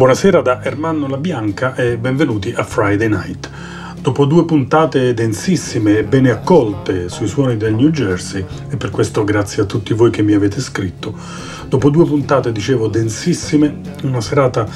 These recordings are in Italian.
Buonasera da Ermanno La Bianca e benvenuti a Friday Night. Dopo due puntate densissime e bene accolte sui suoni del New Jersey, e per questo grazie a tutti voi che mi avete scritto, dopo due puntate, dicevo, densissime, una serata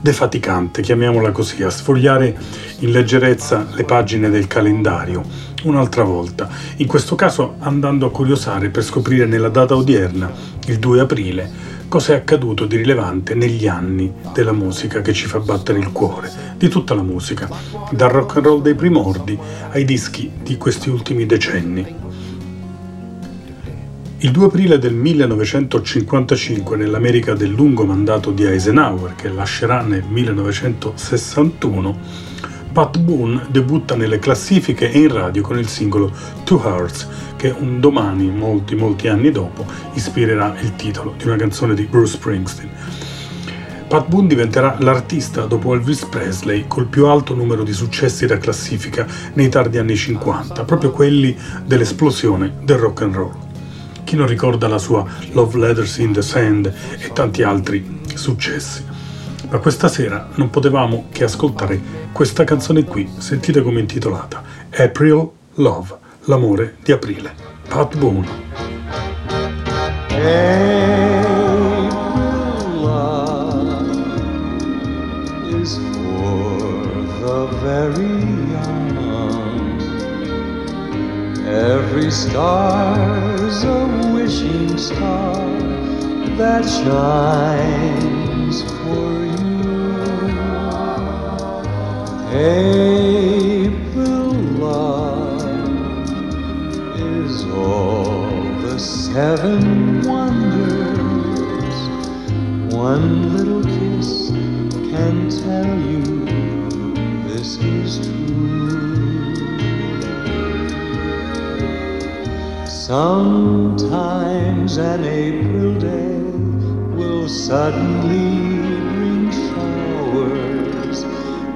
defaticante, chiamiamola così, a sfogliare in leggerezza le pagine del calendario, un'altra volta, in questo caso andando a curiosare per scoprire nella data odierna, il 2 aprile, cosa è accaduto di rilevante negli anni della musica che ci fa battere il cuore, di tutta la musica, dal rock and roll dei primordi ai dischi di questi ultimi decenni. Il 2 aprile del 1955, nell'America del lungo mandato di Eisenhower, che lascerà nel 1961, Pat Boone debutta nelle classifiche e in radio con il singolo Two Hearts, che un domani, molti molti anni dopo, ispirerà il titolo di una canzone di Bruce Springsteen. Pat Boone diventerà l'artista dopo Elvis Presley col più alto numero di successi da classifica nei tardi anni 50, proprio quelli dell'esplosione del rock and roll. Chi non ricorda la sua Love Letters in the Sand e tanti altri successi? Ma questa sera non potevamo che ascoltare questa canzone qui, sentite come intitolata April Love, l'amore di aprile. Pat Boone. Every star's a wishing star that shines for April the seven wonders. One little kiss can tell you this is true. Sometimes an April day will suddenly bring showers,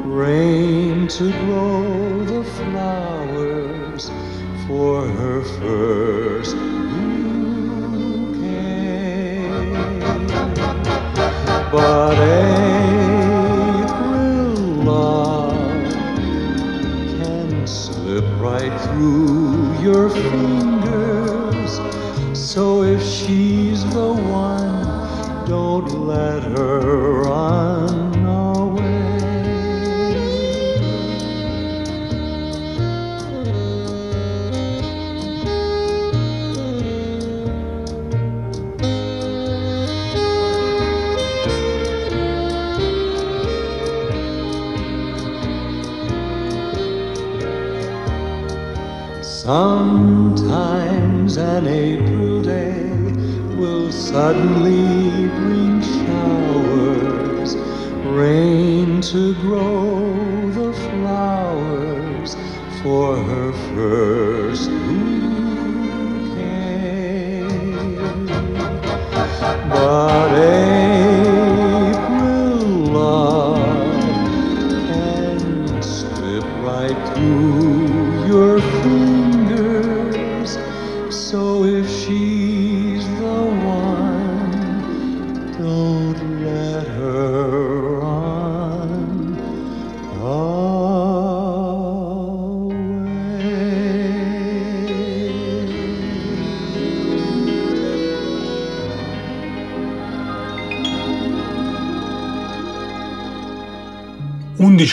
rain to grow the flowers for her first But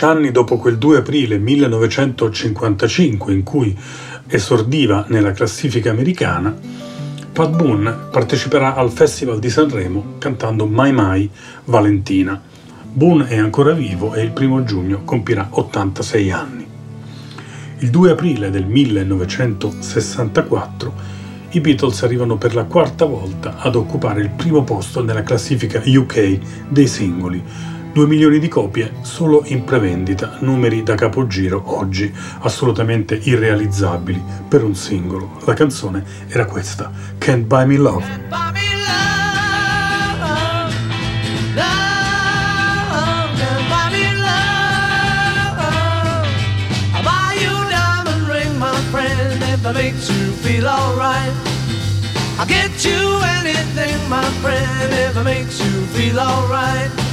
anni dopo quel 2 aprile 1955 in cui esordiva nella classifica americana, Pat Boone parteciperà al Festival di Sanremo cantando Mai Mai Valentina. Boone è ancora vivo e il primo giugno compirà 86 anni. Il 2 aprile del 1964 i Beatles arrivano per la quarta volta ad occupare il primo posto nella classifica UK dei singoli, 2 milioni di copie solo in prevendita, numeri da capogiro oggi assolutamente irrealizzabili per un singolo. La canzone era questa, Can't Buy Me Love. get you anything, my friend, if it makes you feel alright.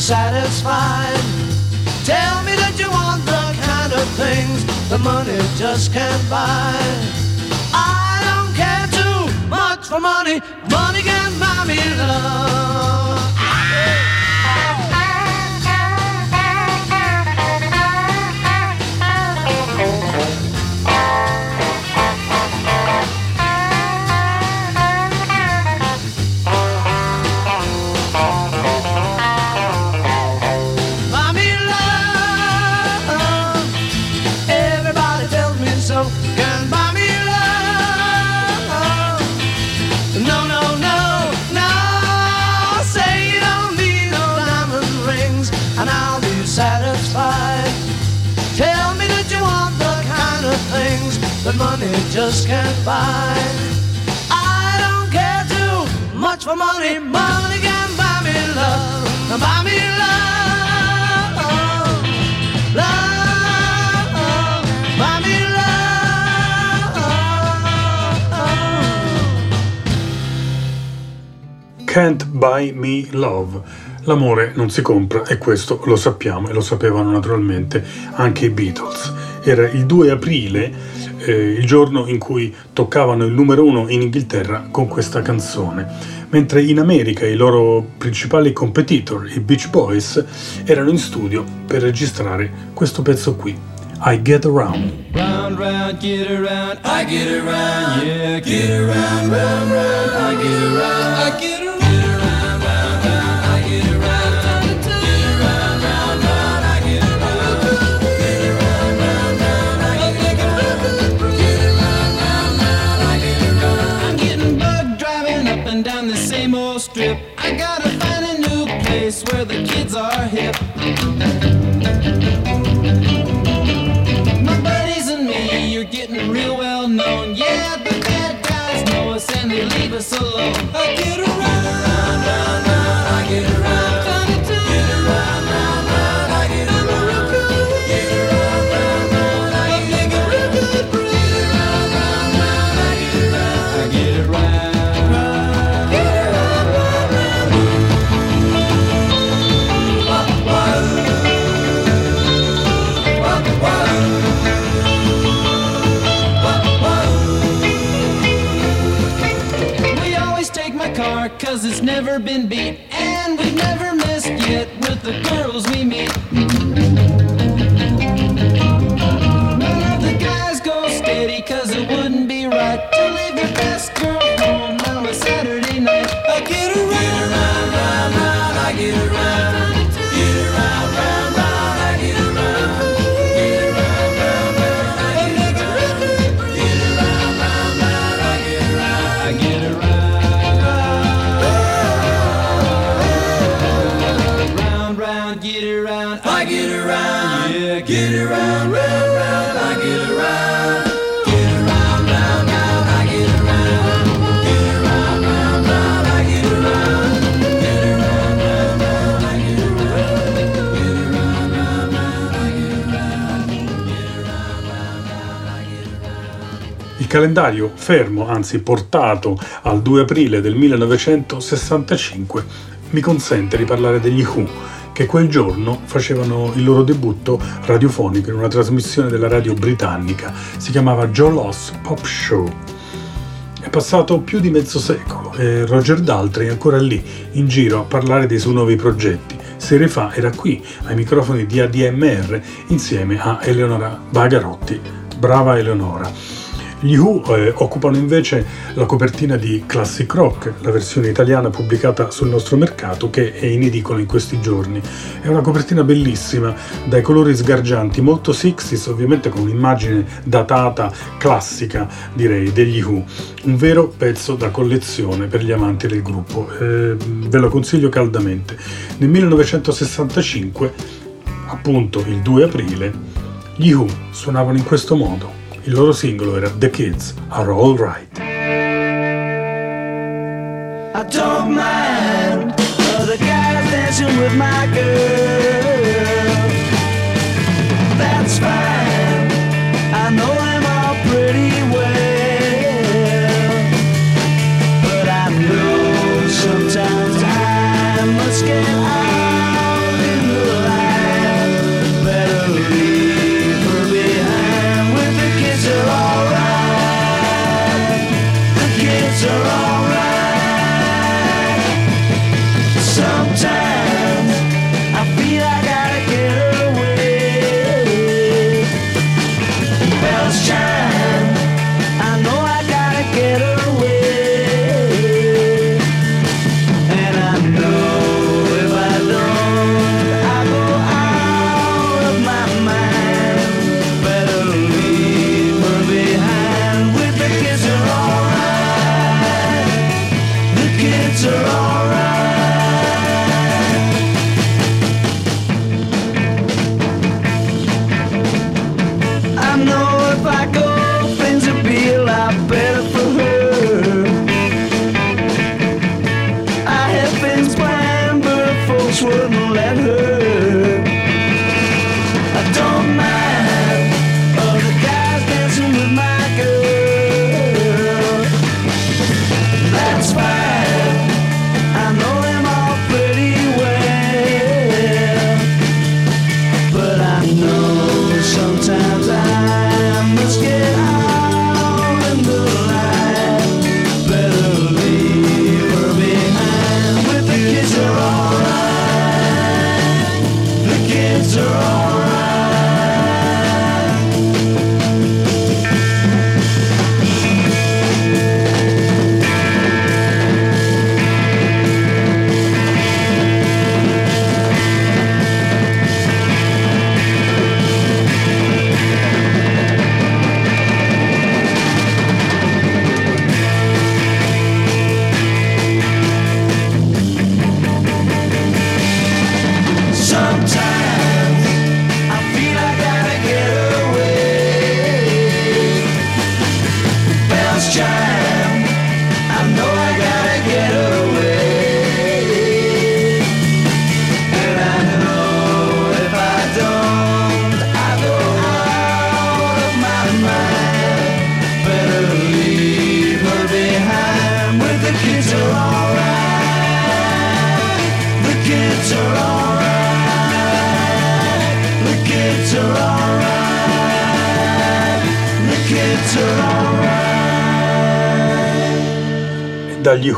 Satisfied. Tell me that you want the kind of things the money just can't buy. I don't care too much for money, money can buy me love. Just can't buy. I don't care too much for money. Money can buy me love. Buy me love. Love. Buy me love. Can't Buy Me Love. L'amore non si compra e questo lo sappiamo e lo sapevano naturalmente anche i Beatles. Era il 2 aprile, eh, il giorno in cui toccavano il numero uno in Inghilterra con questa canzone, mentre in America i loro principali competitor, i Beach Boys, erano in studio per registrare questo pezzo qui, I Get Around. Round, round, get around, I get around, yeah, get around, round, round, I get around, I get around. The kids are hip. Calendario fermo, anzi portato al 2 aprile del 1965, mi consente di parlare degli Who, che quel giorno facevano il loro debutto radiofonico in una trasmissione della radio britannica. Si chiamava Joe Loss Pop Show. È passato più di mezzo secolo e Roger Daltrey è ancora lì, in giro a parlare dei suoi nuovi progetti. Sere fa era qui, ai microfoni di ADMR, insieme a Eleonora Bagarotti. Brava Eleonora. Gli Who eh, occupano invece la copertina di Classic Rock, la versione italiana pubblicata sul nostro mercato che è in edicola in questi giorni. È una copertina bellissima, dai colori sgargianti, molto 60s, ovviamente con un'immagine datata, classica direi, degli Who. Un vero pezzo da collezione per gli amanti del gruppo. Eh, ve lo consiglio caldamente. Nel 1965, appunto il 2 aprile, gli Who suonavano in questo modo. Il loro singolo era The Kids Are All Right. I don't mind other guys dancing with my girl.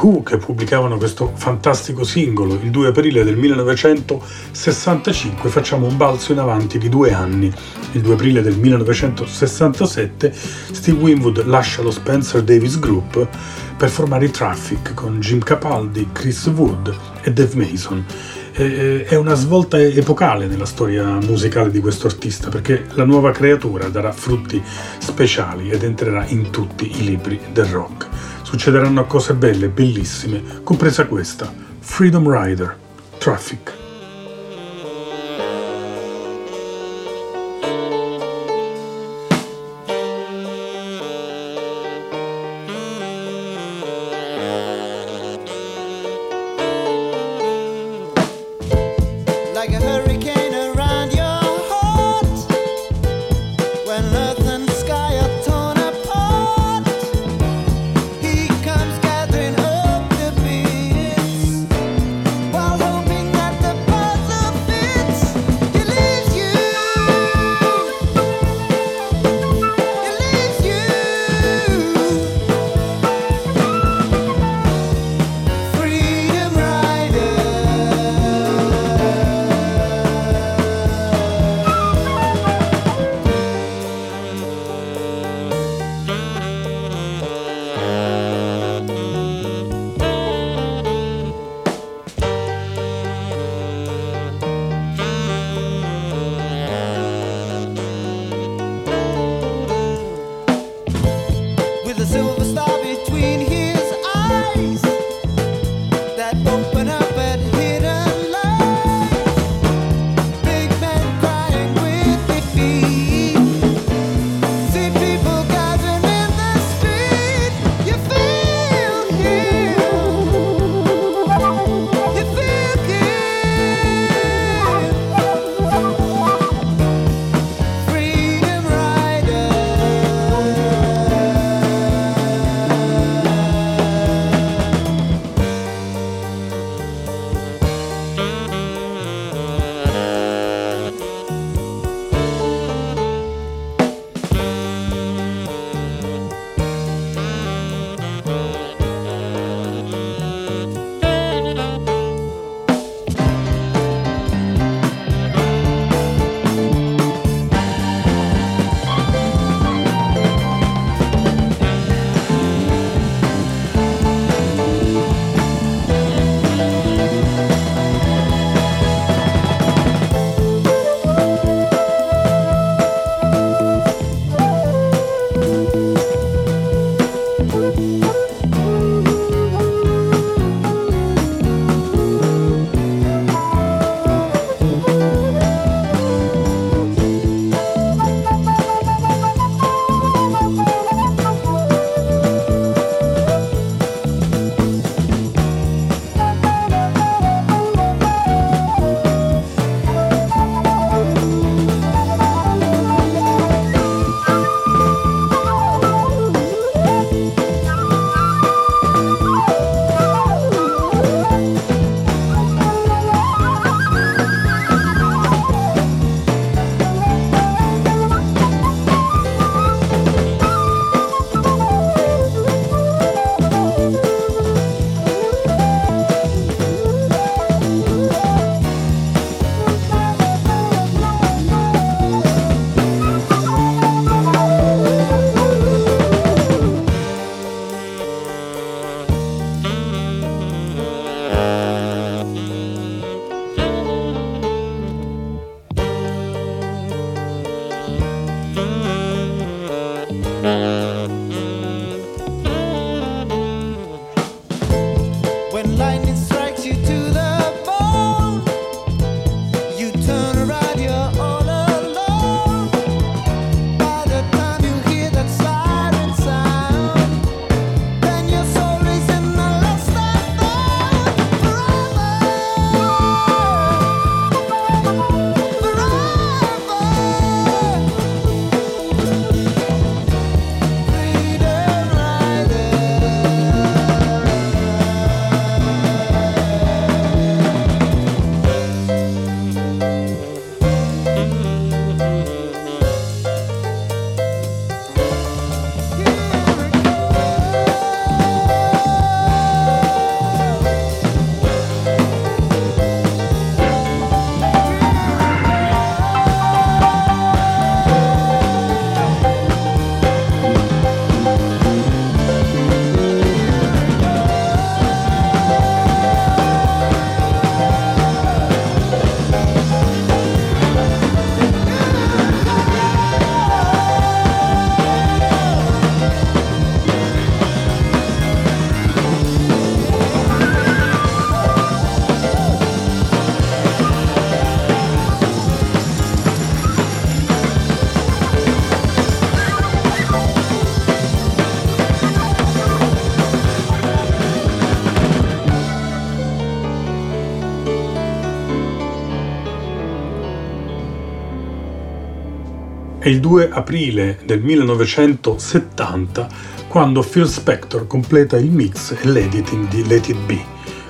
Who che pubblicavano questo fantastico singolo il 2 aprile del 1965 facciamo un balzo in avanti di due anni. Il 2 aprile del 1967 Steve Winwood lascia lo Spencer Davis Group per formare i Traffic con Jim Capaldi, Chris Wood e Dave Mason. È una svolta epocale nella storia musicale di questo artista perché la nuova creatura darà frutti speciali ed entrerà in tutti i libri del rock. Succederanno cose belle, bellissime, compresa questa, Freedom Rider, Traffic. È il 2 aprile del 1970 quando Phil Spector completa il mix e l'editing di Let It Be,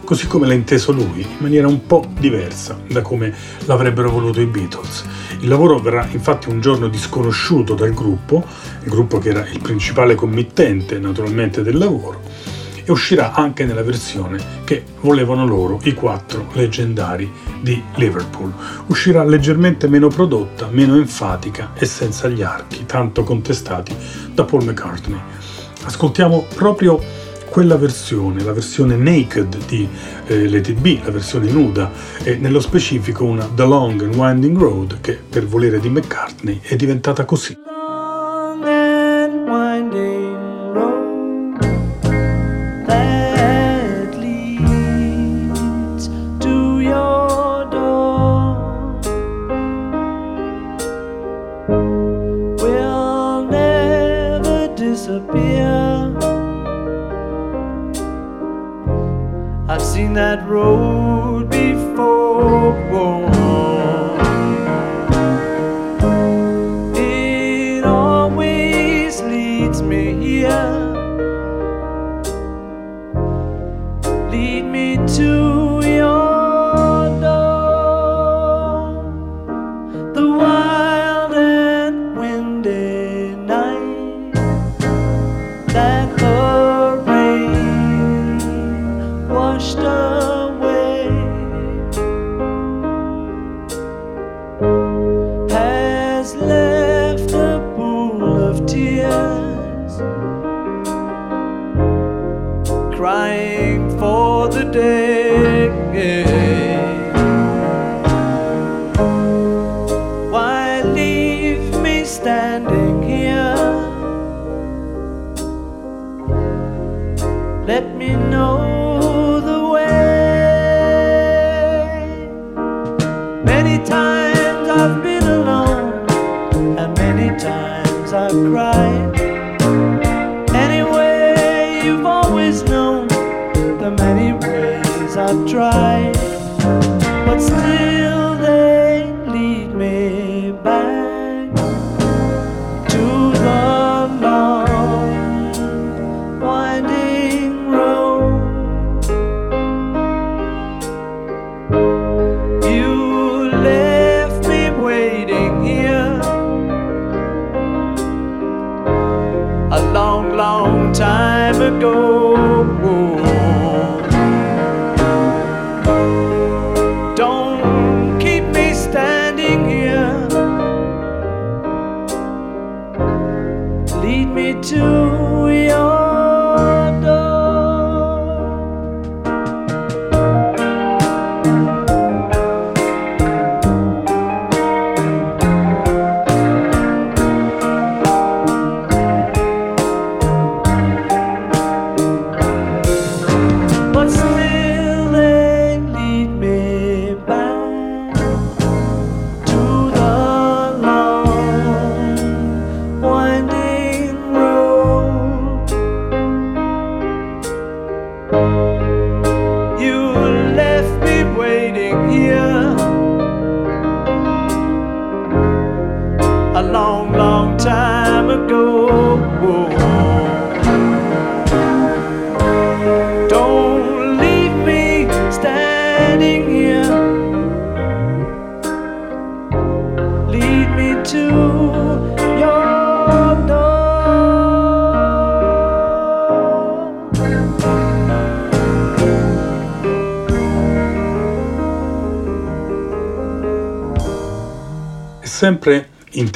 così come l'ha inteso lui, in maniera un po' diversa da come l'avrebbero voluto i Beatles. Il lavoro verrà infatti un giorno disconosciuto dal gruppo, il gruppo che era il principale committente naturalmente del lavoro, e uscirà anche nella versione che volevano loro, i quattro leggendari di Liverpool. Uscirà leggermente meno prodotta, meno enfatica e senza gli archi, tanto contestati da Paul McCartney. Ascoltiamo proprio quella versione, la versione naked di eh, Let It Be, la versione nuda, e nello specifico una The Long and Winding Road che per volere di McCartney è diventata così.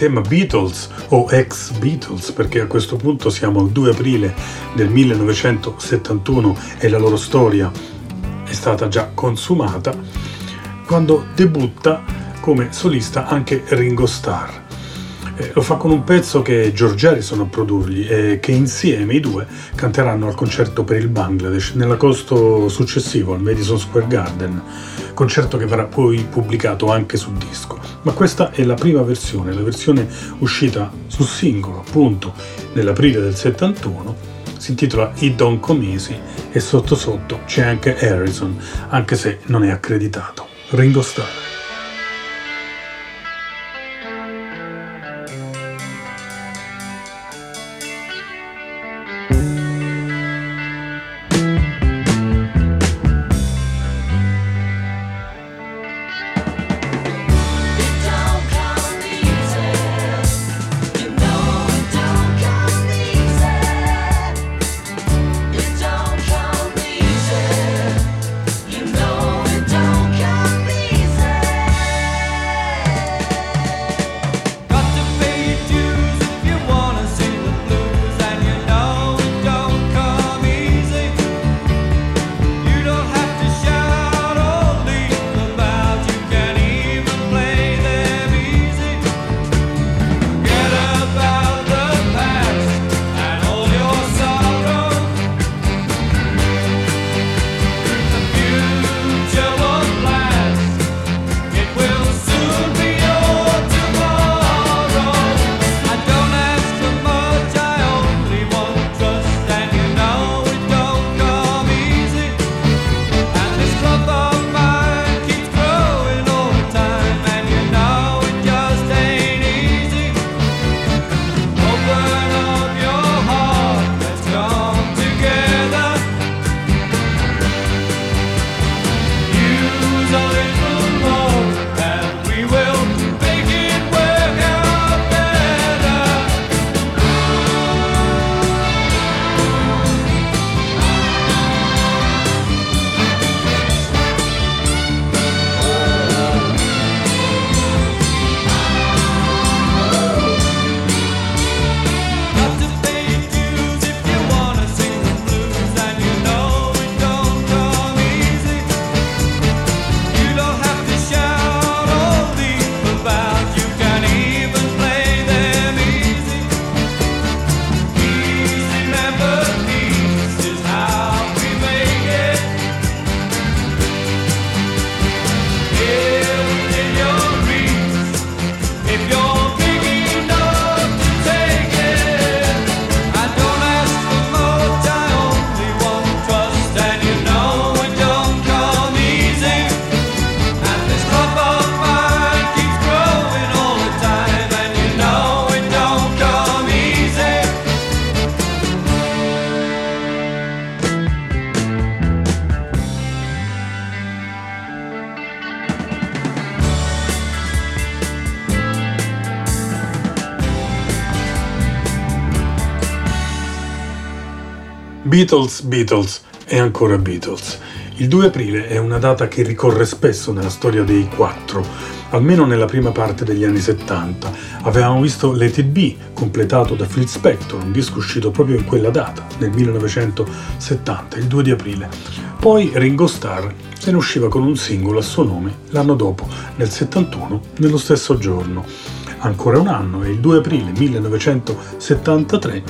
Tema Beatles o ex Beatles, perché a questo punto siamo al 2 aprile del 1971 e la loro storia è stata già consumata, quando debutta come solista anche Ringo Starr. Eh, lo fa con un pezzo che George Harrison a produrgli e che insieme i due canteranno al concerto per il Bangladesh nell'agosto successivo al Madison Square Garden, concerto che verrà poi pubblicato anche su disco. Ma questa è la prima versione, la versione uscita su singolo appunto nell'aprile del 71, si intitola It Don't Come Easy e sotto sotto c'è anche Harrison, anche se non è accreditato. Ringo Starr. Beatles, Beatles e ancora Beatles. Il 2 aprile è una data che ricorre spesso nella storia dei quattro, almeno nella prima parte degli anni 70. Avevamo visto Let It Be, completato da Phil Spector, un disco uscito proprio in quella data, nel 1970, il 2 di aprile. Poi Ringo Starr se ne usciva con un singolo a suo nome l'anno dopo, nel 71, nello stesso giorno. Ancora un anno, e il 2 aprile 1973,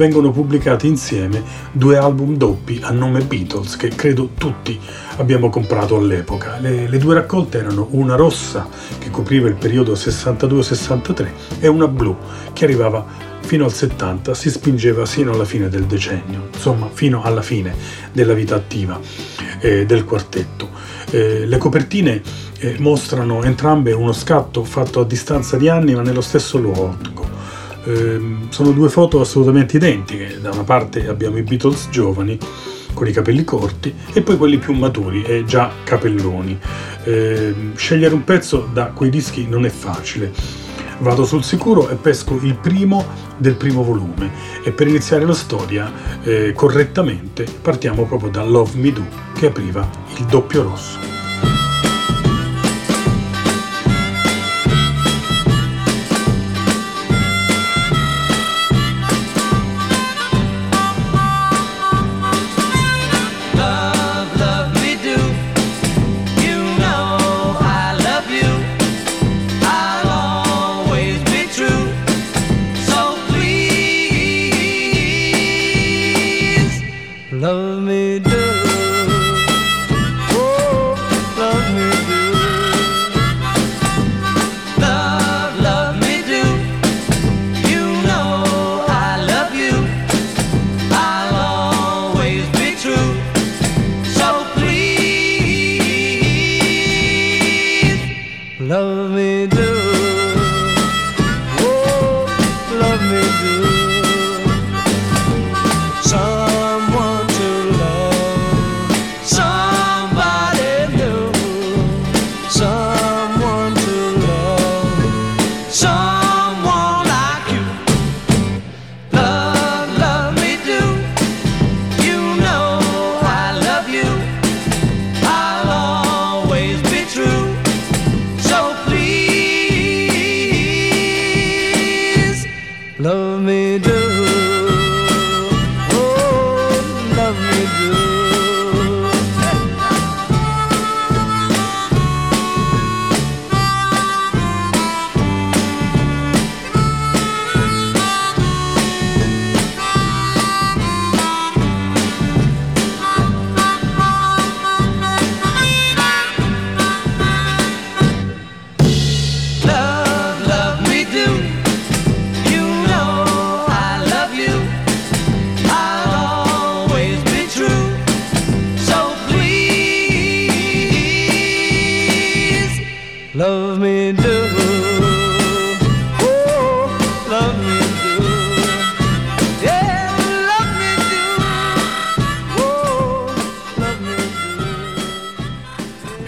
vengono pubblicati insieme due album doppi a nome Beatles che credo tutti abbiamo comprato all'epoca. Le, le due raccolte erano una rossa che copriva il periodo 62-63 e una blu che arrivava fino al 70, si spingeva sino alla fine del decennio, insomma fino alla fine della vita attiva eh, del quartetto. Eh, le copertine eh, mostrano entrambe uno scatto fatto a distanza di anni ma nello stesso luogo. Ehm, sono due foto assolutamente identiche. Da una parte abbiamo i Beatles giovani con i capelli corti e poi quelli più maturi e già capelloni. Ehm, scegliere un pezzo da quei dischi non è facile. Vado sul sicuro e pesco il primo del primo volume e per iniziare la storia eh, correttamente partiamo proprio da Love Me Do che apriva il doppio rosso.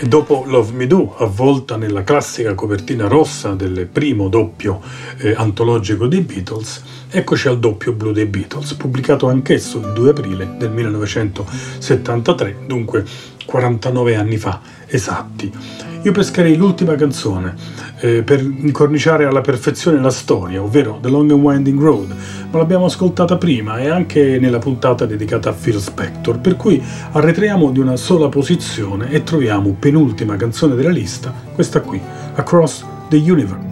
E dopo Love Me Do, avvolta nella classica copertina rossa del primo doppio eh, antologico dei Beatles, eccoci al doppio blu dei Beatles, pubblicato anch'esso il 2 aprile del 1973, dunque 49 anni fa esatti. Io pescherei l'ultima canzone eh, per incorniciare alla perfezione la storia, ovvero The Long and Winding Road, ma l'abbiamo ascoltata prima e anche nella puntata dedicata a Phil Spector, per cui arretriamo di una sola posizione e troviamo penultima canzone della lista, questa qui, Across the Universe.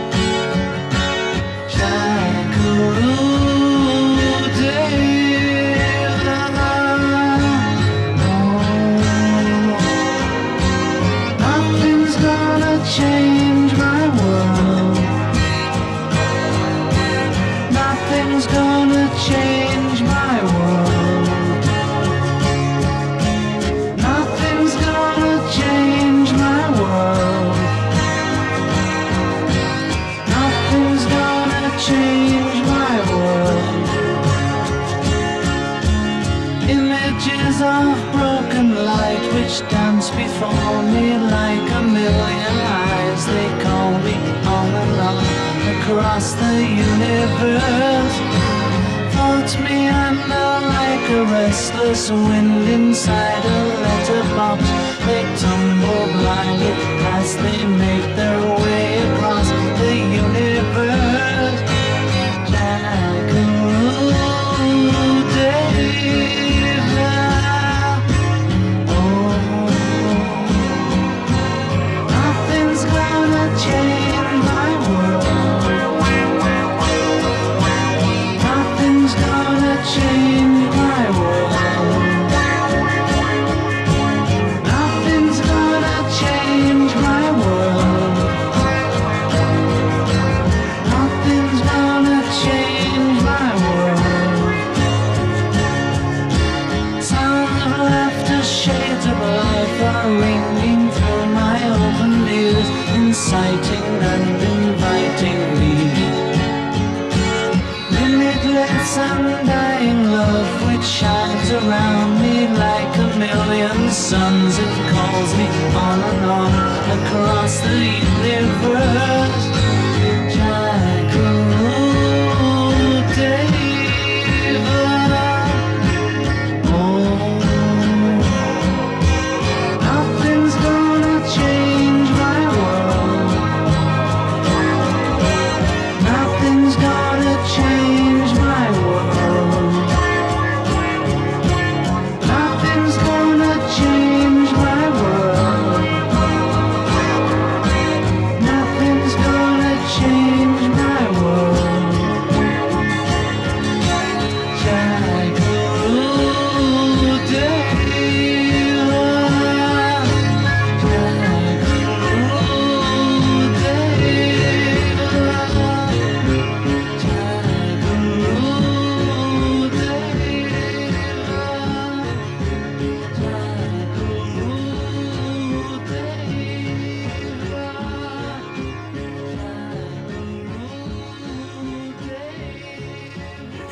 Nothing's gonna change my world. Nothing's gonna change my world. Nothing's gonna change my world. Images of broken light which dance before me like a million eyes. They call me on and on across the universe. Floats me under like a restless wind inside a letterbox. They tumble blindly as they make their way across inciting and inviting me. Limitless undying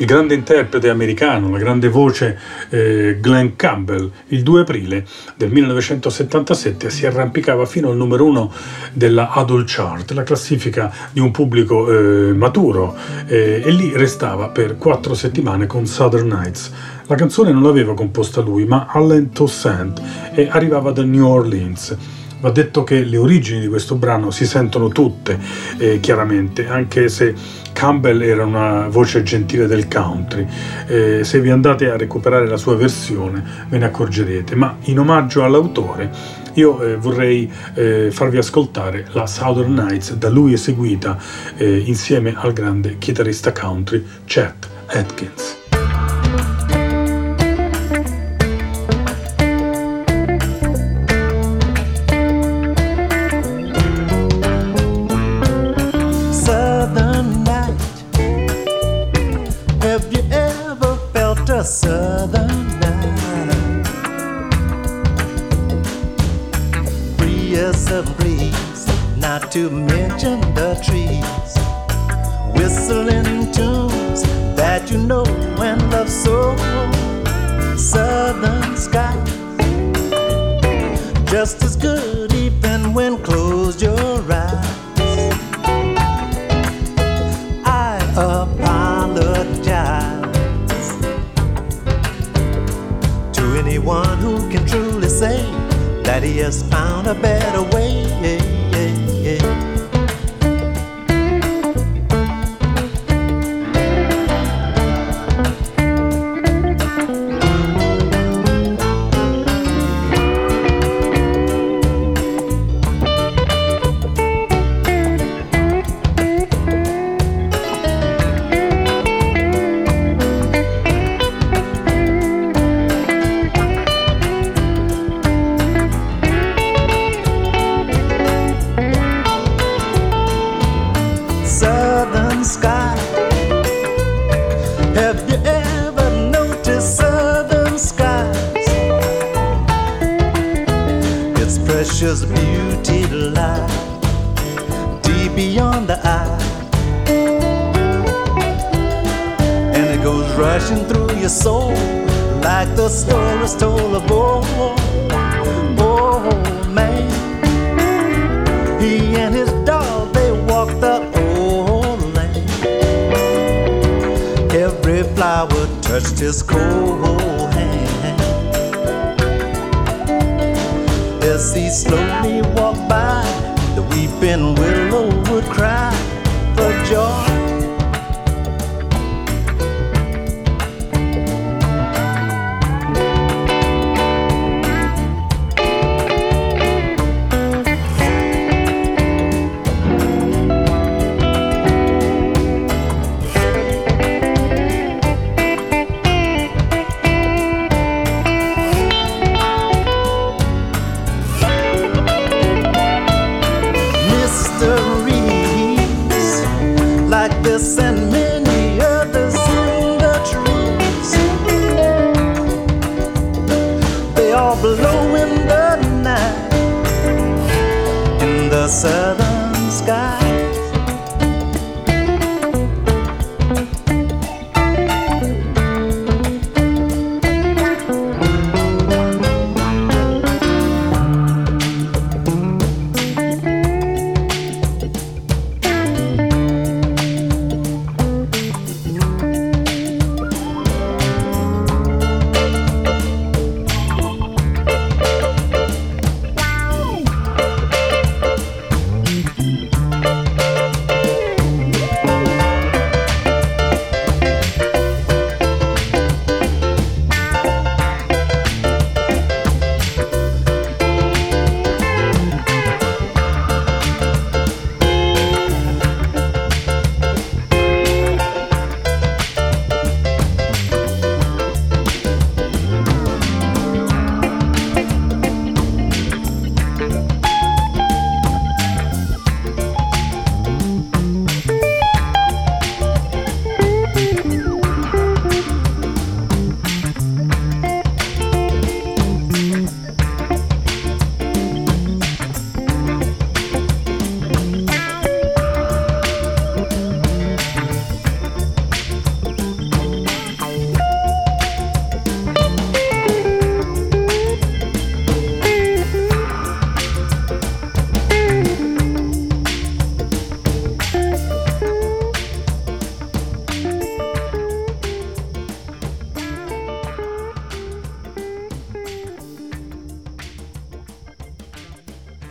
grande interprete americano, la grande voce eh, Glenn Campbell, il 2 aprile del 1977 si arrampicava fino al numero uno della Adult Chart, la classifica di un pubblico eh, maturo, eh, e lì restava per quattro settimane con Southern Nights. La canzone non l'aveva composta lui, ma Allen Toussaint e arrivava da New Orleans. Va detto che le origini di questo brano si sentono tutte, eh, chiaramente, anche se Campbell era una voce gentile del country. Eh, se vi andate a recuperare la sua versione ve ne accorgerete, ma in omaggio all'autore io eh, vorrei eh, farvi ascoltare la Southern Nights da lui eseguita eh, insieme al grande chitarrista country Chet Atkins. To mention the trees. Whistling tunes that you know and love so. Southern sky, just as good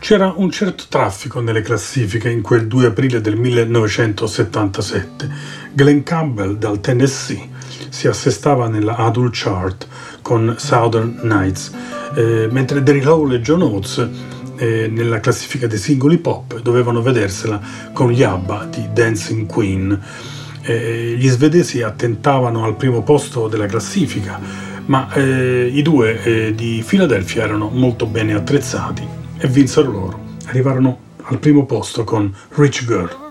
C'era un certo traffico nelle classifiche in quel 2 aprile del 1977. Glenn Campbell dal Tennessee si assestava nella Adult Chart con Southern Nights, eh, mentre Daryl Hall e John Oates eh, nella classifica dei singoli pop dovevano vedersela con gli ABBA di Dancing Queen. Eh, gli svedesi attentavano al primo posto della classifica, ma eh, i due eh, di Philadelphia erano molto bene attrezzati e vinsero loro. Arrivarono al primo posto con Rich Girl.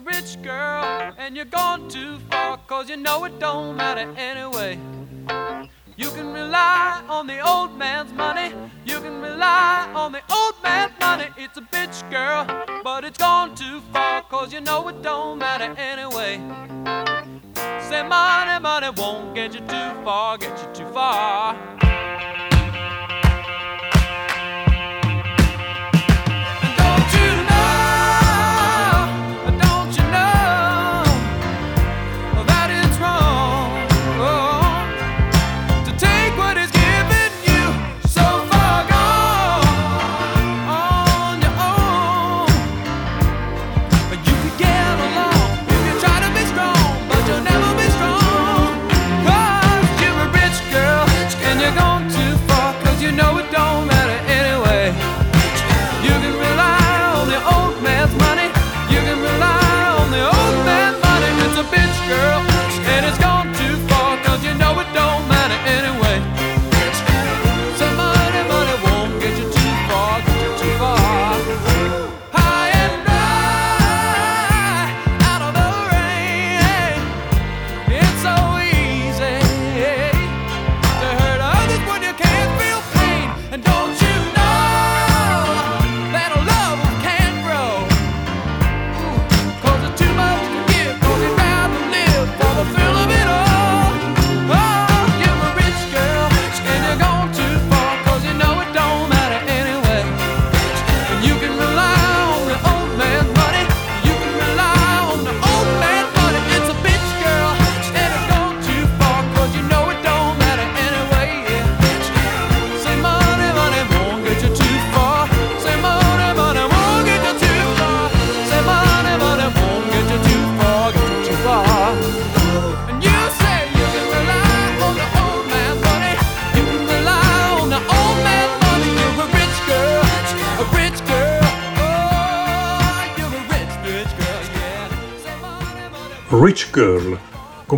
You can rely on the old man's money. You can rely on the old man's money. It's a bitch girl, but it's gone too far cause you know it don't matter anyway. Say money, money won't get you too far, get you too far.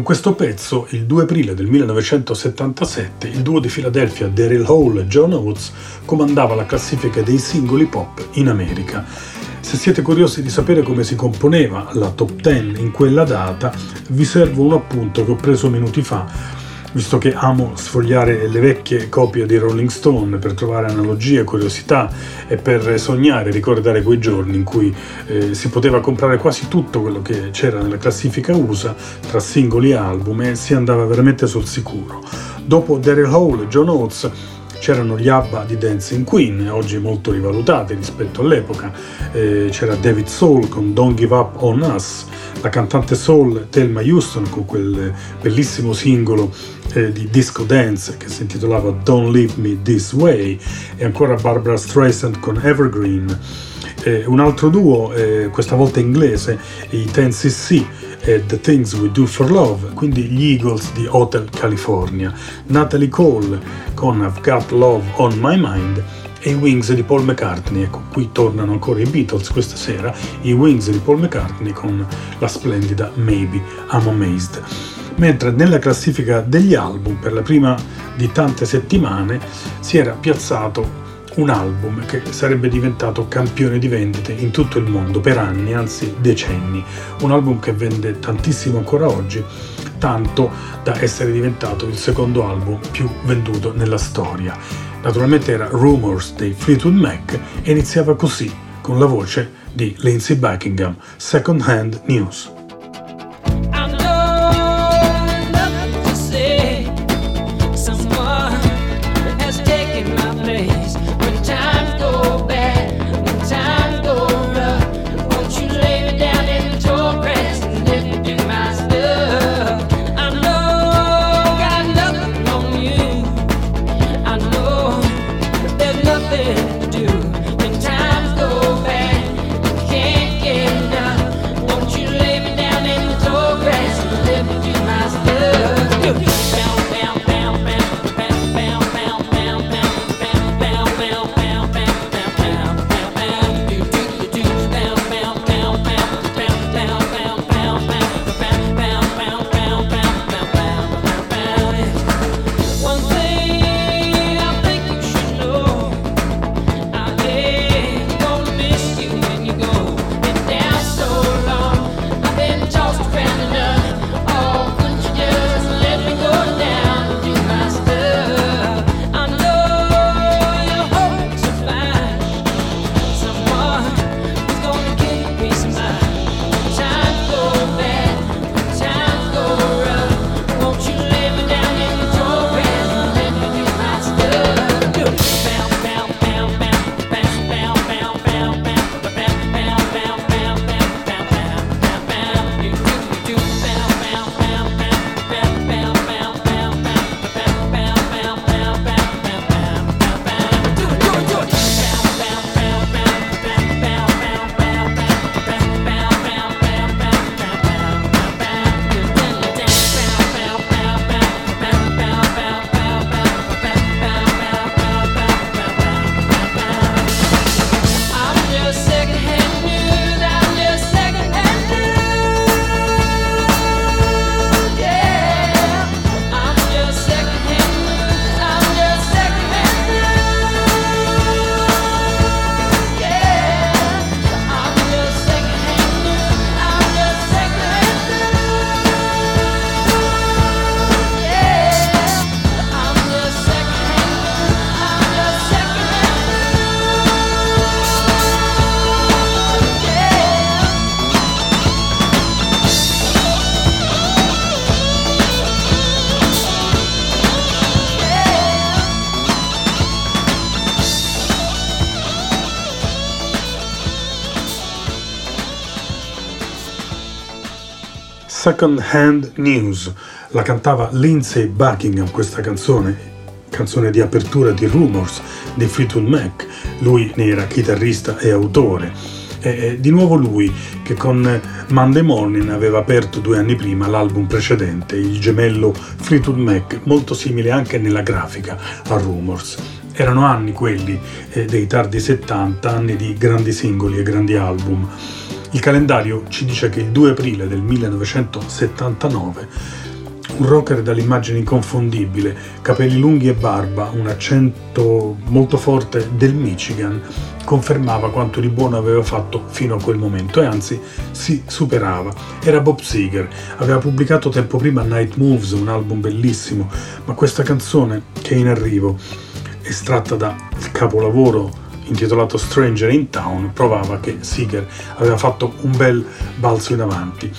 Questo pezzo, il 2 aprile del 1977, il duo di Philadelphia Daryl Hall e John Oates comandava la classifica dei singoli pop in America. Se siete curiosi di sapere come si componeva la top 10 in quella data, vi servo un appunto che ho preso minuti fa visto che amo sfogliare le vecchie copie di Rolling Stone per trovare analogie, curiosità e per sognare, ricordare quei giorni in cui eh, si poteva comprare quasi tutto quello che c'era nella classifica USA tra singoli e album e si andava veramente sul sicuro. Dopo Daryl Hall e John Oates c'erano gli ABBA di Dancing Queen, oggi molto rivalutati rispetto all'epoca, eh, c'era David Soul con Don't Give Up On Us, la cantante soul Thelma Houston con quel bellissimo singolo eh, di disco dance che si intitolava Don't Leave Me This Way e ancora Barbara Streisand con Evergreen. Eh, un altro duo, eh, questa volta inglese, i 10cc e The Things We Do For Love, quindi gli Eagles di Hotel California, Natalie Cole con I've Got Love On My Mind e i Wings di Paul McCartney. Ecco, qui tornano ancora i Beatles questa sera, i Wings di Paul McCartney con la splendida Maybe I'm Amazed. Mentre nella classifica degli album, per la prima di tante settimane, si era piazzato un album che sarebbe diventato campione di vendite in tutto il mondo per anni, anzi decenni. Un album che vende tantissimo ancora oggi, tanto da essere diventato il secondo album più venduto nella storia. Naturalmente era Rumors dei Fleetwood Mac e iniziava così, con la voce di Lindsey Buckingham, Second Hand News. Second Hand News, la cantava Lindsay Buckingham questa canzone, canzone di apertura di Rumors di Fleetwood Mac, lui ne era chitarrista e autore. E, di nuovo lui che con Monday Morning aveva aperto due anni prima l'album precedente, il gemello Fleetwood Mac, molto simile anche nella grafica a Rumors. Erano anni quelli eh, dei tardi 70, anni di grandi singoli e grandi album. Il calendario ci dice che il 2 aprile del 1979 un rocker dall'immagine inconfondibile, capelli lunghi e barba, un accento molto forte del Michigan, confermava quanto di buono aveva fatto fino a quel momento e anzi si superava. Era Bob Seger, aveva pubblicato tempo prima Night Moves, un album bellissimo, ma questa canzone che è in arrivo, estratta dal capolavoro intitolato Stranger in Town, provava che Seeger aveva fatto un bel balzo in avanti.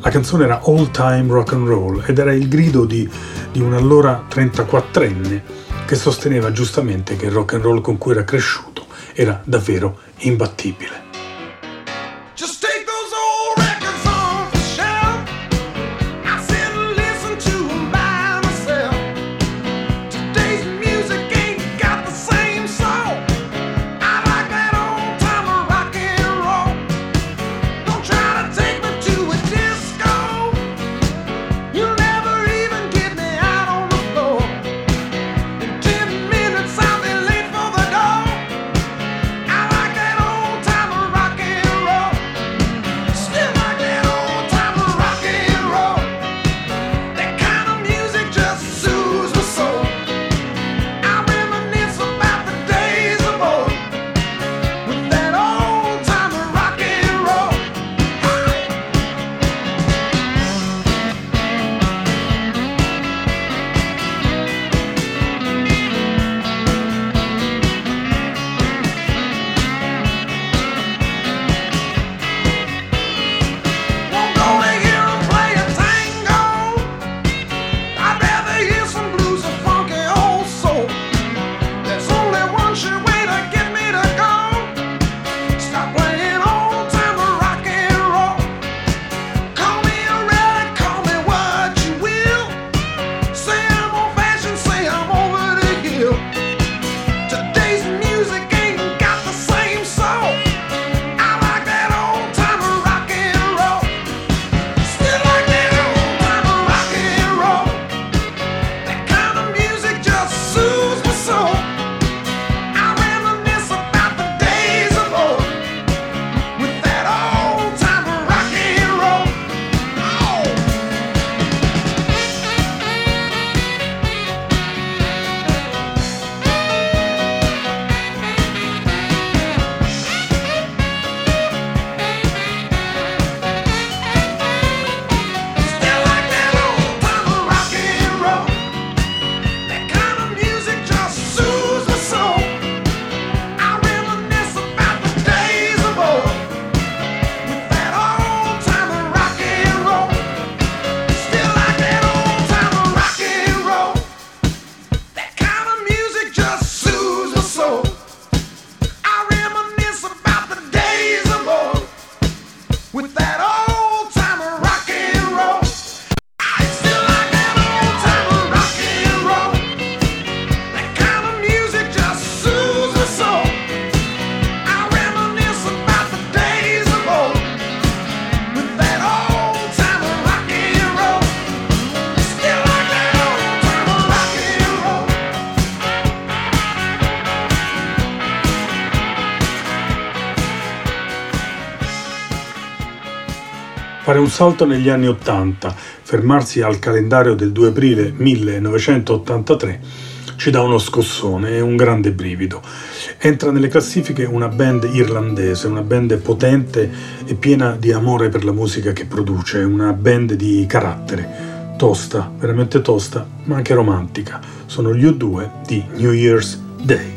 La canzone era All Time Rock and Roll ed era il grido di, di un allora 34enne che sosteneva giustamente che il rock and roll con cui era cresciuto era davvero imbattibile. Fare un salto negli anni 80, fermarsi al calendario del 2 aprile 1983 ci dà uno scossone e un grande brivido. Entra nelle classifiche una band irlandese, una band potente e piena di amore per la musica che produce, una band di carattere, tosta, veramente tosta, ma anche romantica. Sono gli U2 di New Year's Day.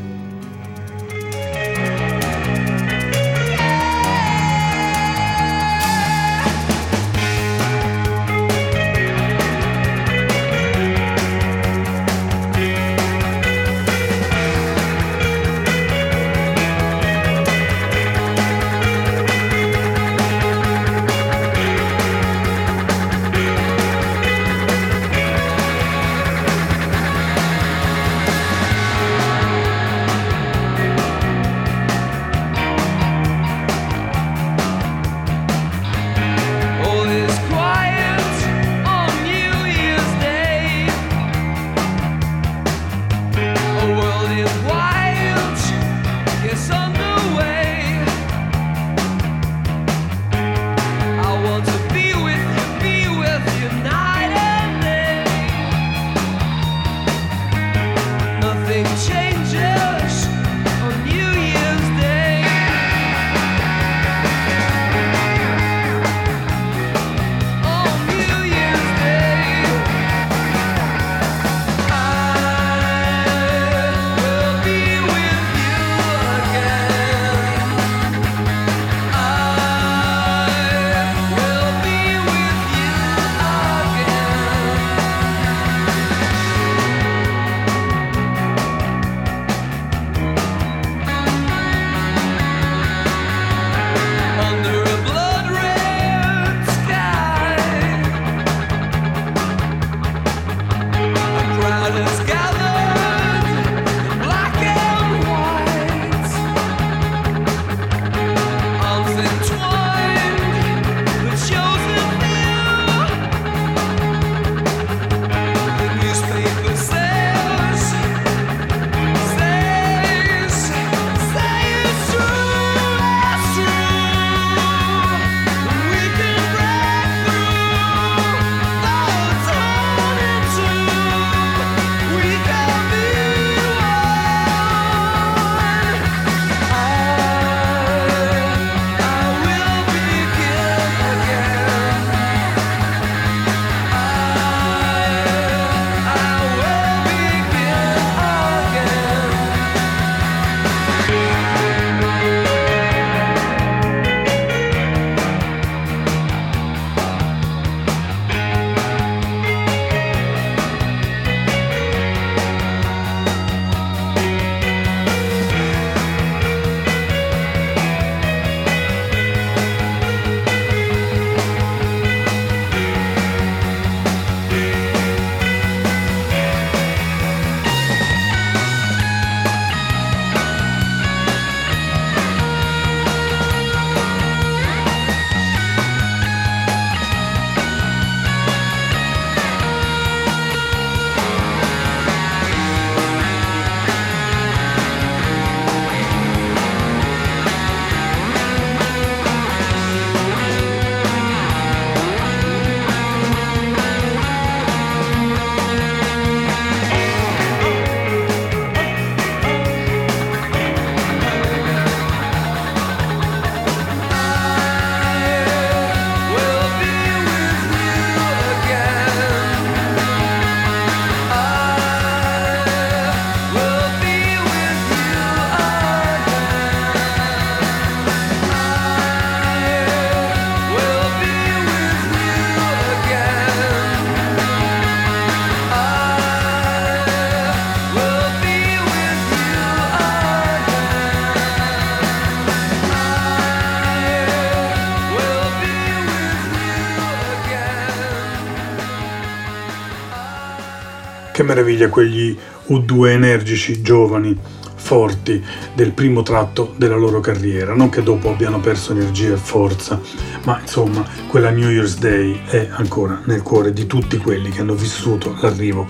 Meraviglia quegli U2 energici, giovani, forti del primo tratto della loro carriera, non che dopo abbiano perso energia e forza, ma insomma quella New Year's Day è ancora nel cuore di tutti quelli che hanno vissuto l'arrivo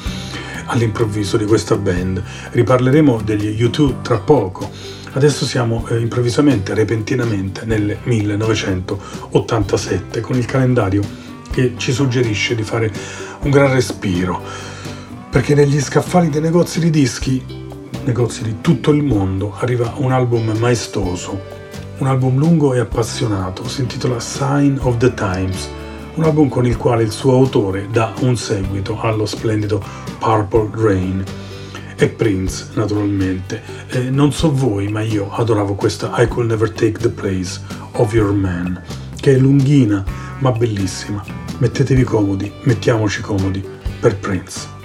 all'improvviso di questa band. Riparleremo degli U2 tra poco. Adesso siamo eh, improvvisamente, repentinamente nel 1987 con il calendario che ci suggerisce di fare un gran respiro, perché negli scaffali dei negozi di dischi, negozi di tutto il mondo, arriva un album maestoso, un album lungo e appassionato, si intitola Sign of the Times, un album con il quale il suo autore dà un seguito allo splendido Purple Rain e Prince naturalmente. Eh, non so voi, ma io adoravo questa I Could Never Take the Place of Your Man, che è lunghina ma bellissima. Mettetevi comodi, mettiamoci comodi per Prince.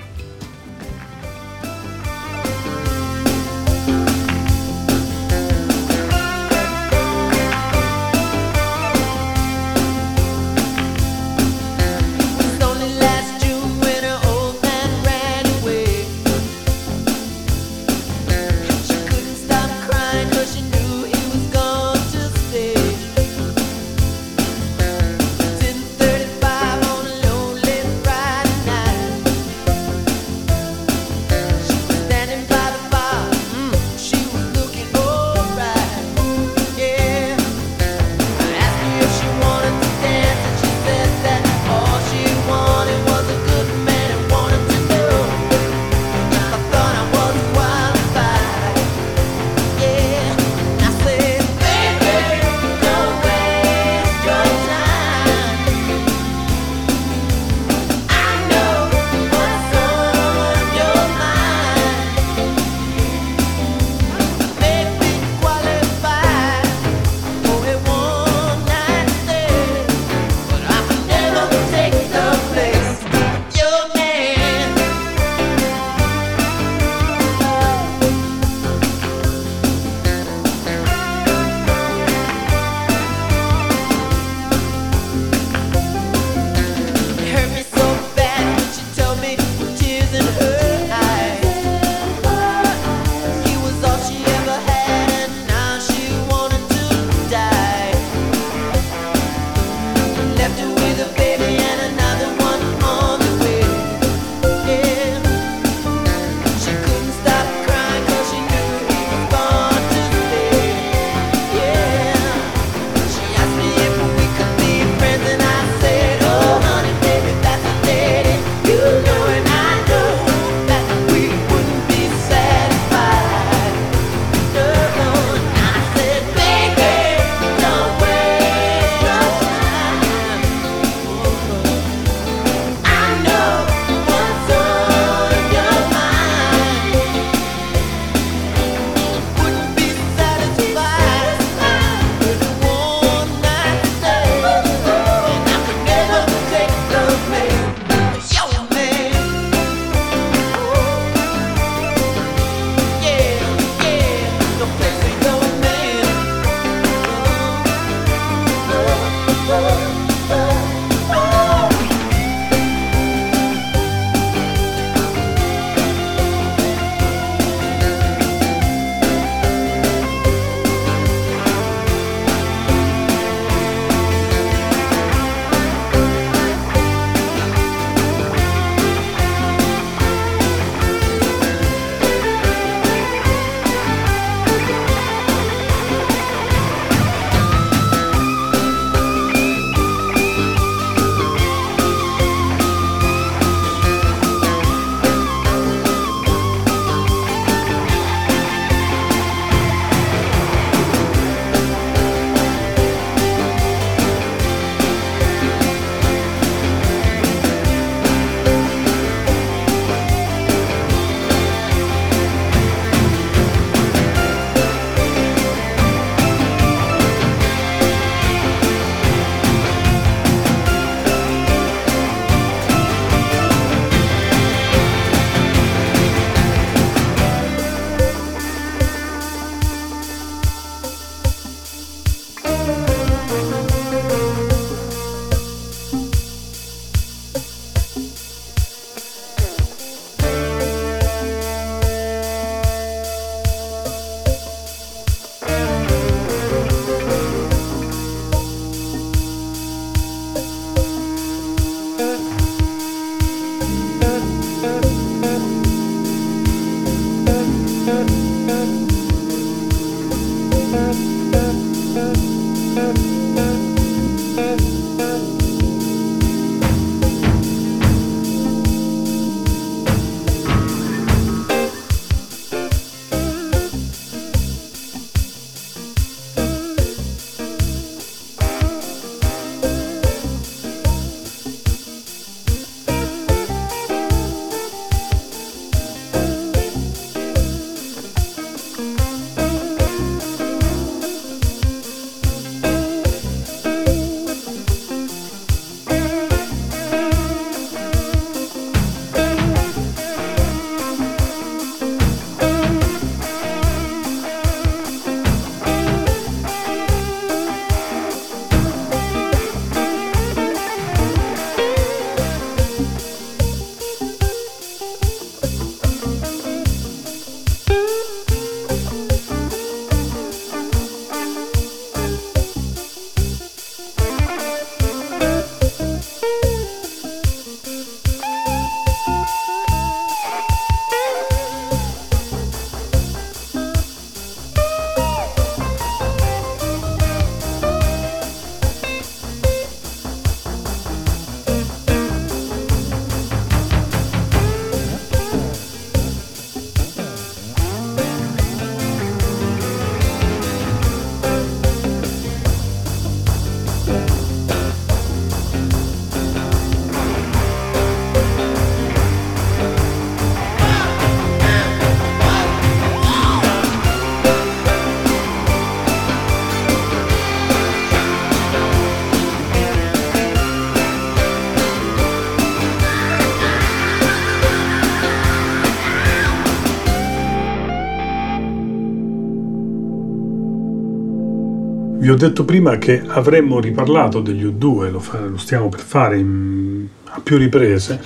Ho detto prima che avremmo riparlato degli U2, lo, fa- lo stiamo per fare in- a più riprese,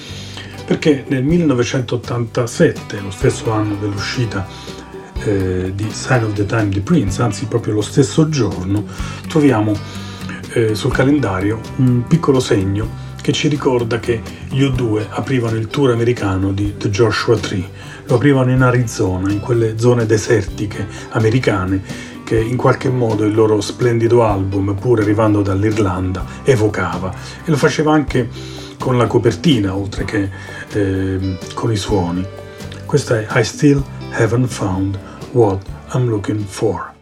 perché nel 1987, lo stesso anno dell'uscita eh, di Sign of the Time di Prince, anzi proprio lo stesso giorno, troviamo eh, sul calendario un piccolo segno che ci ricorda che gli U2 aprivano il tour americano di The Joshua Tree. Lo aprivano in Arizona, in quelle zone desertiche americane che in qualche modo il loro splendido album, pur arrivando dall'Irlanda, evocava. E lo faceva anche con la copertina, oltre che eh, con i suoni. Questa è I Still Haven't Found What I'm Looking For.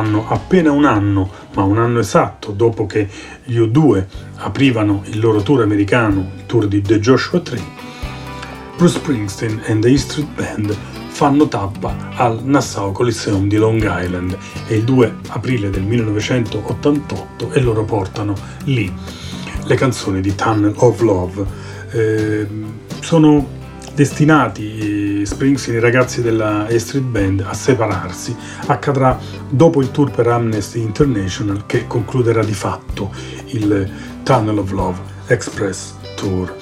Anno, appena un anno, ma un anno esatto dopo che gli U2 aprivano il loro tour americano, il tour di The Joshua Tree, Bruce Springsteen and the E Street Band fanno tappa al Nassau Coliseum di Long Island e il 2 aprile del 1988 e loro portano lì le canzoni di Tunnel of Love. Eh, sono destinati Springsteen i ragazzi della E Street Band a separarsi. Accadrà dopo il tour per Amnesty International che concluderà di fatto il Tunnel of Love Express Tour.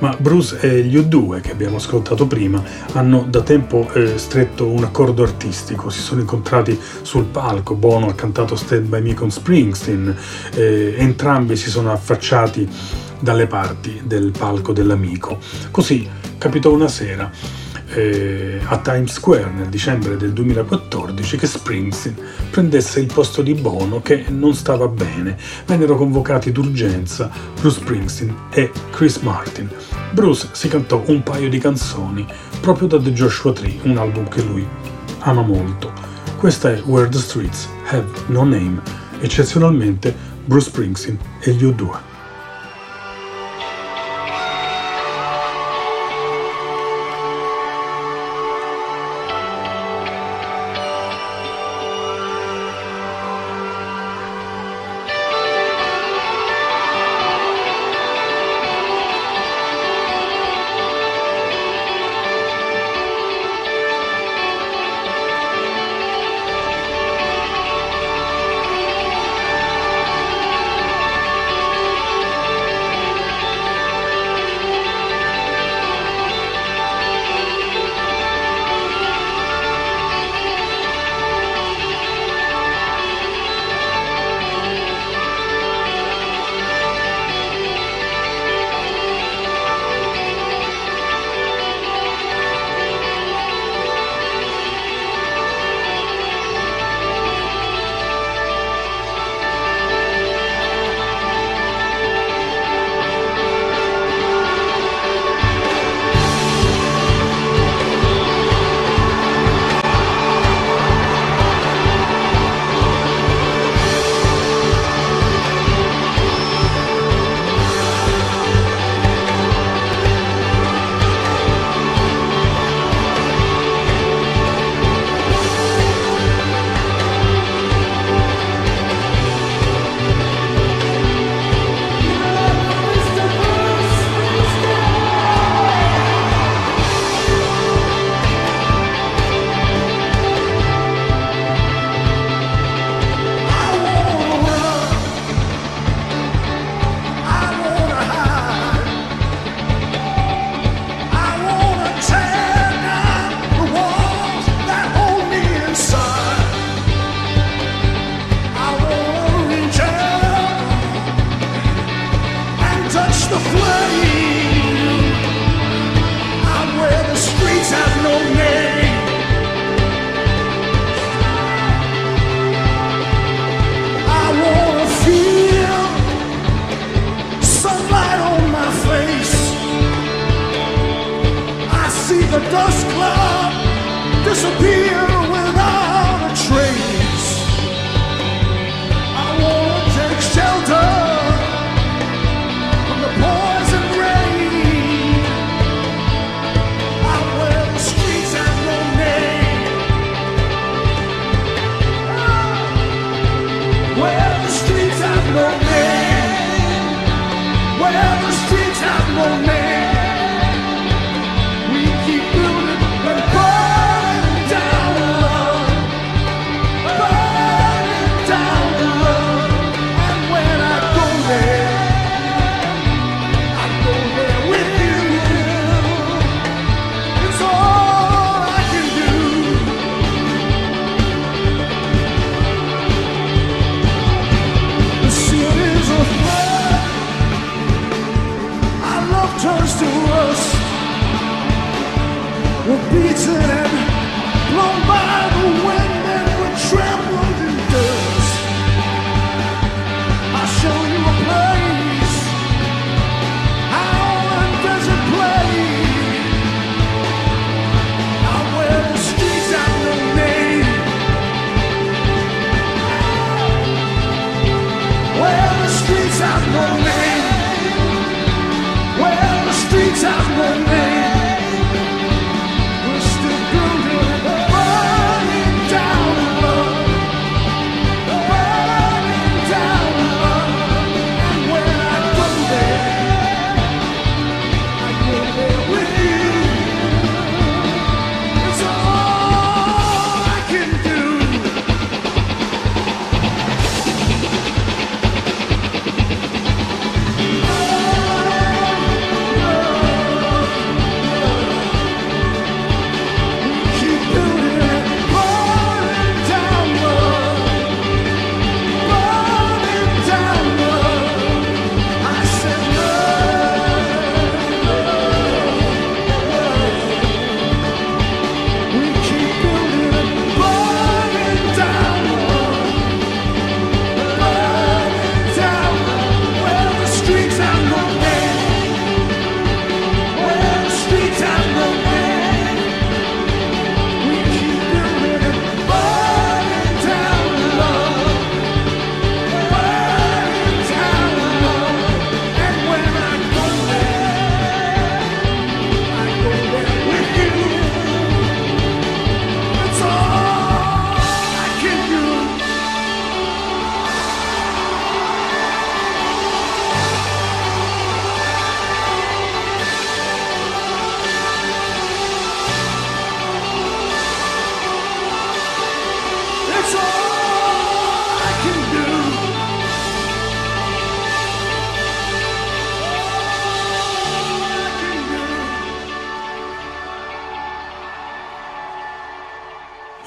Ma Bruce e gli U2 che abbiamo ascoltato prima hanno da tempo eh, stretto un accordo artistico, si sono incontrati sul palco, Bono ha cantato Stand By Me con Springsteen, eh, entrambi si sono affacciati dalle parti del palco dell'amico. Così capitò una sera eh, a Times Square nel dicembre del 2014 che Springsteen prendesse il posto di Bono che non stava bene. Vennero convocati d'urgenza Bruce Springsteen e Chris Martin. Bruce si cantò un paio di canzoni proprio da The Joshua Tree, un album che lui ama molto. Questa è Where the Streets Have No Name, eccezionalmente Bruce Springsteen e gli U2.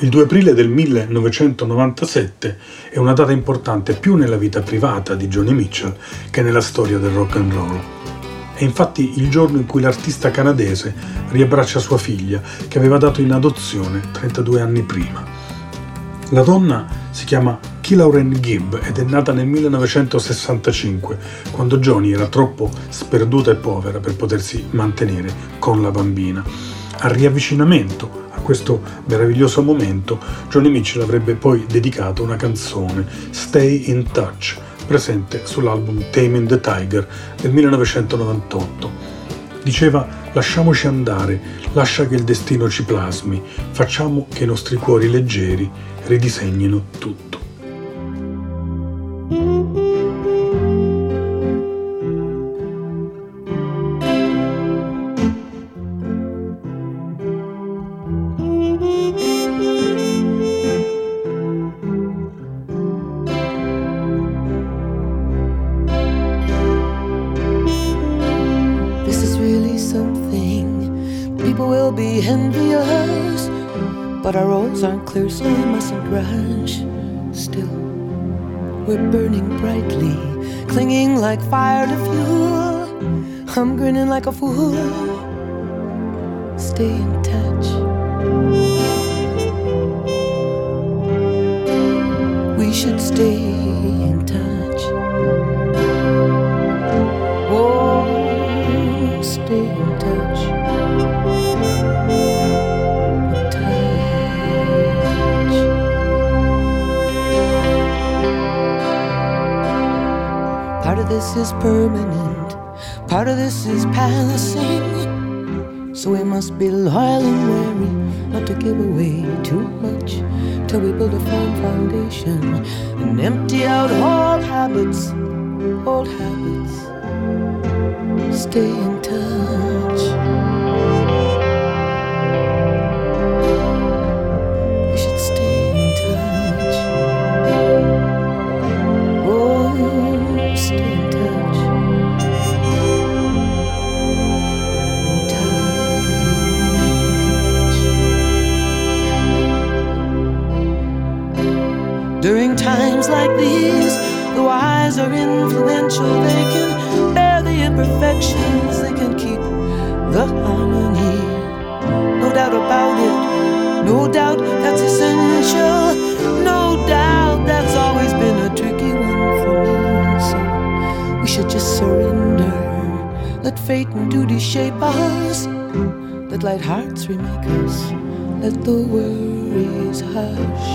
Il 2 aprile del 1997 è una data importante più nella vita privata di Johnny Mitchell che nella storia del rock and roll. È infatti il giorno in cui l'artista canadese riabbraccia sua figlia che aveva dato in adozione 32 anni prima. La donna si chiama Kilauren Gibb ed è nata nel 1965, quando Johnny era troppo sperduta e povera per potersi mantenere con la bambina. Al riavvicinamento questo meraviglioso momento, Johnny Mitchell avrebbe poi dedicato una canzone, Stay in Touch, presente sull'album Taming the Tiger del 1998. Diceva lasciamoci andare, lascia che il destino ci plasmi, facciamo che i nostri cuori leggeri ridisegnino tutto. Be loyal and wary not to give away too much till we build a firm foundation and empty out old habits, old habits. Stay in touch. Influential. They can bear the imperfections, they can keep the harmony. No doubt about it, no doubt that's essential. No doubt that's always been a tricky one for me. So we should just surrender. Let fate and duty shape us. Let light hearts remake us. Let the worries hush.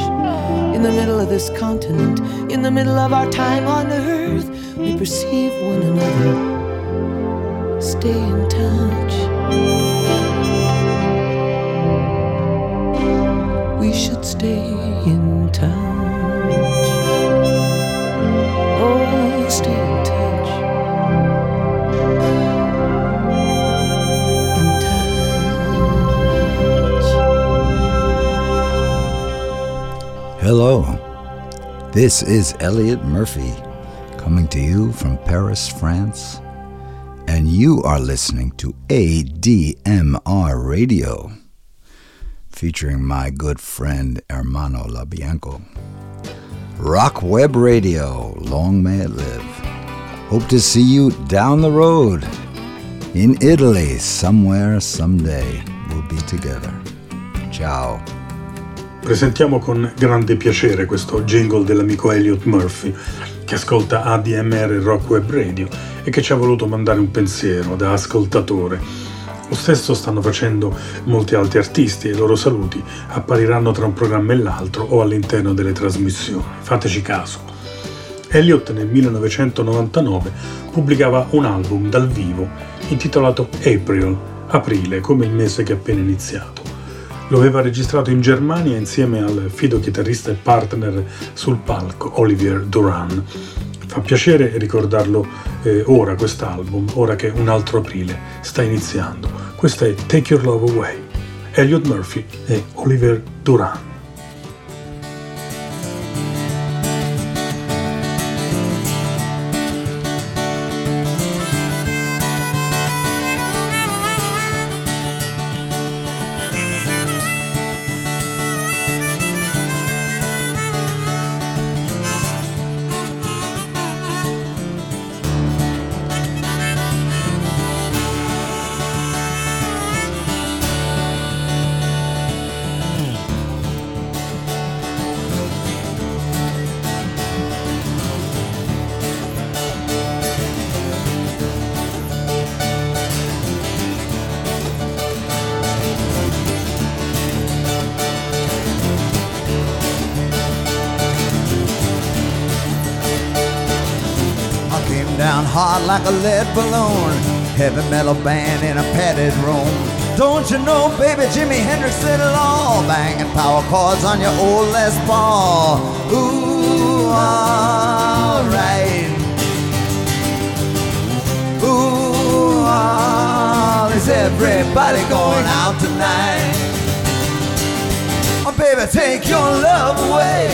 In the middle of this continent, in the middle of our time on earth, we perceive one another. stay in touch. We should stay in touch. Oh, stay Hello, this is Elliot Murphy coming to you from Paris, France, and you are listening to ADMR Radio, featuring my good friend Hermano LaBianco. Rock Web Radio, long may it live. Hope to see you down the road in Italy, somewhere, someday. We'll be together. Ciao. Presentiamo con grande piacere questo jingle dell'amico Elliot Murphy che ascolta ADMR Rock Web Radio e che ci ha voluto mandare un pensiero da ascoltatore. Lo stesso stanno facendo molti altri artisti e i loro saluti appariranno tra un programma e l'altro o all'interno delle trasmissioni. Fateci caso. Elliot nel 1999 pubblicava un album dal vivo intitolato April, aprile, come il mese che è appena iniziato. Lo aveva registrato in Germania insieme al fido chitarrista e partner sul palco Olivier Duran. Fa piacere ricordarlo eh, ora quest'album, ora che un altro aprile sta iniziando. Questa è Take Your Love Away, Elliot Murphy e Oliver Duran. Hard like a lead balloon. Heavy metal band in a padded room. Don't you know, baby, Jimi Hendrix did it all. Banging power chords on your old Les Paul. Ooh, alright. Ooh, all is everybody going out tonight? Oh, baby, take your love away.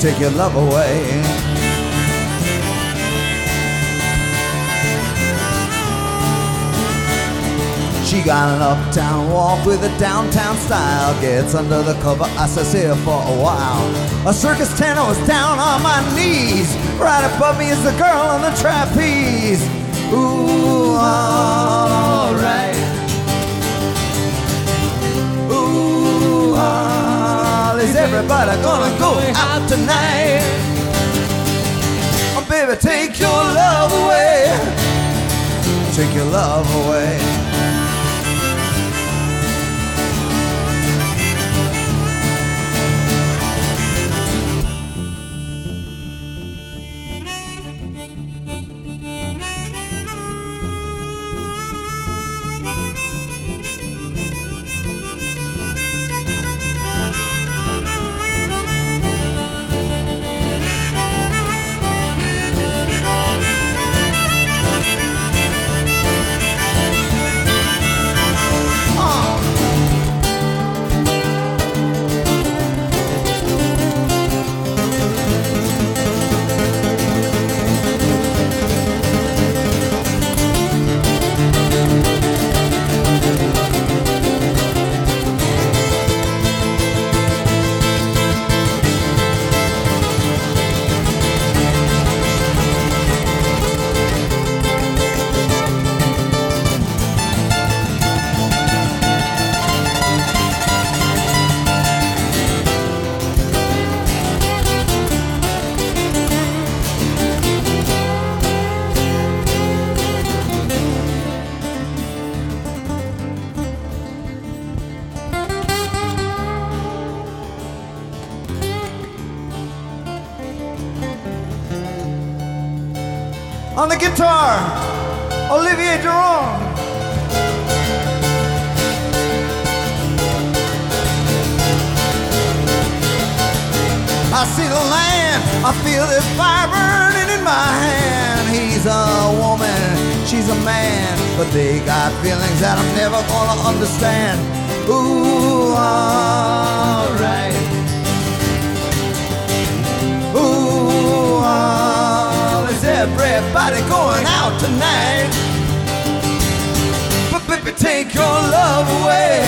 Take your love away. She got an uptown walk with a downtown style. Gets under the cover, I says here for a while. A circus tenor was down on my knees. Right above me is the girl on the trapeze. Ooh, alright. Ooh, all is everybody gonna go out tonight? Oh, baby, take your love away. Take your love away. I see the land, I feel the fire burning in my hand. He's a woman, she's a man, but they got feelings that I'm never gonna understand. Ooh, alright. Ooh, oh, is everybody going out tonight? But baby, take your love away.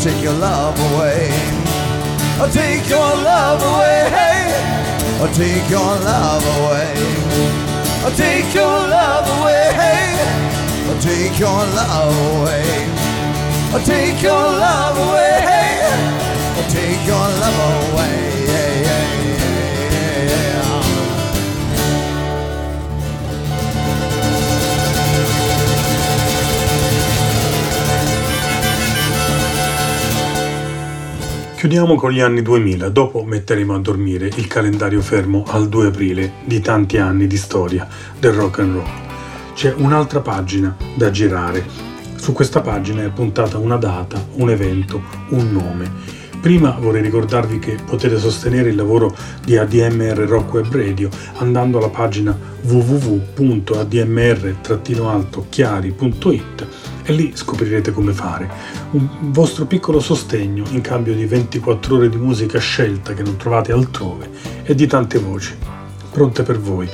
Take your love away. Oh, take your love away. Oh, take your love away. Oh, take your love away. Oh, take your love away. Oh, take your love away. Oh, take your love away. Chiudiamo con gli anni 2000, dopo metteremo a dormire il calendario fermo al 2 aprile di tanti anni di storia del rock and roll. C'è un'altra pagina da girare. Su questa pagina è puntata una data, un evento, un nome. Prima vorrei ricordarvi che potete sostenere il lavoro di ADMR Rock Web Radio andando alla pagina www.admr-chiari.it e lì scoprirete come fare. Un vostro piccolo sostegno in cambio di 24 ore di musica scelta che non trovate altrove e di tante voci pronte per voi.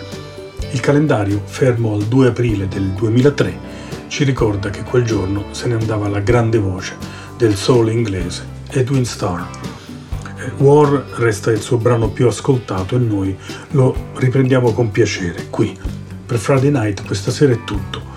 Il calendario, fermo al 2 aprile del 2003, ci ricorda che quel giorno se ne andava la grande voce del soul inglese Edwin Starr. Eh, War resta il suo brano più ascoltato e noi lo riprendiamo con piacere qui. Per Friday Night questa sera è tutto.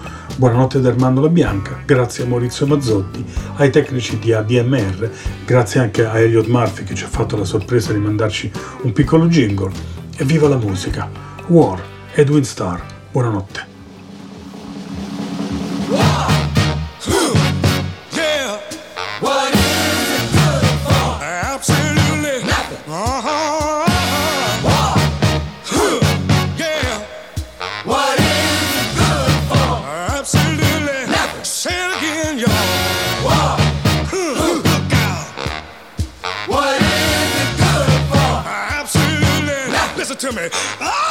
Buonanotte da Armando La Bianca, grazie a Maurizio Mazzotti, ai tecnici di ADMR, grazie anche a Elliot Murphy che ci ha fatto la sorpresa di mandarci un piccolo jingle. E viva la musica! War, Edwin Starr, buonanotte. To me. Oh,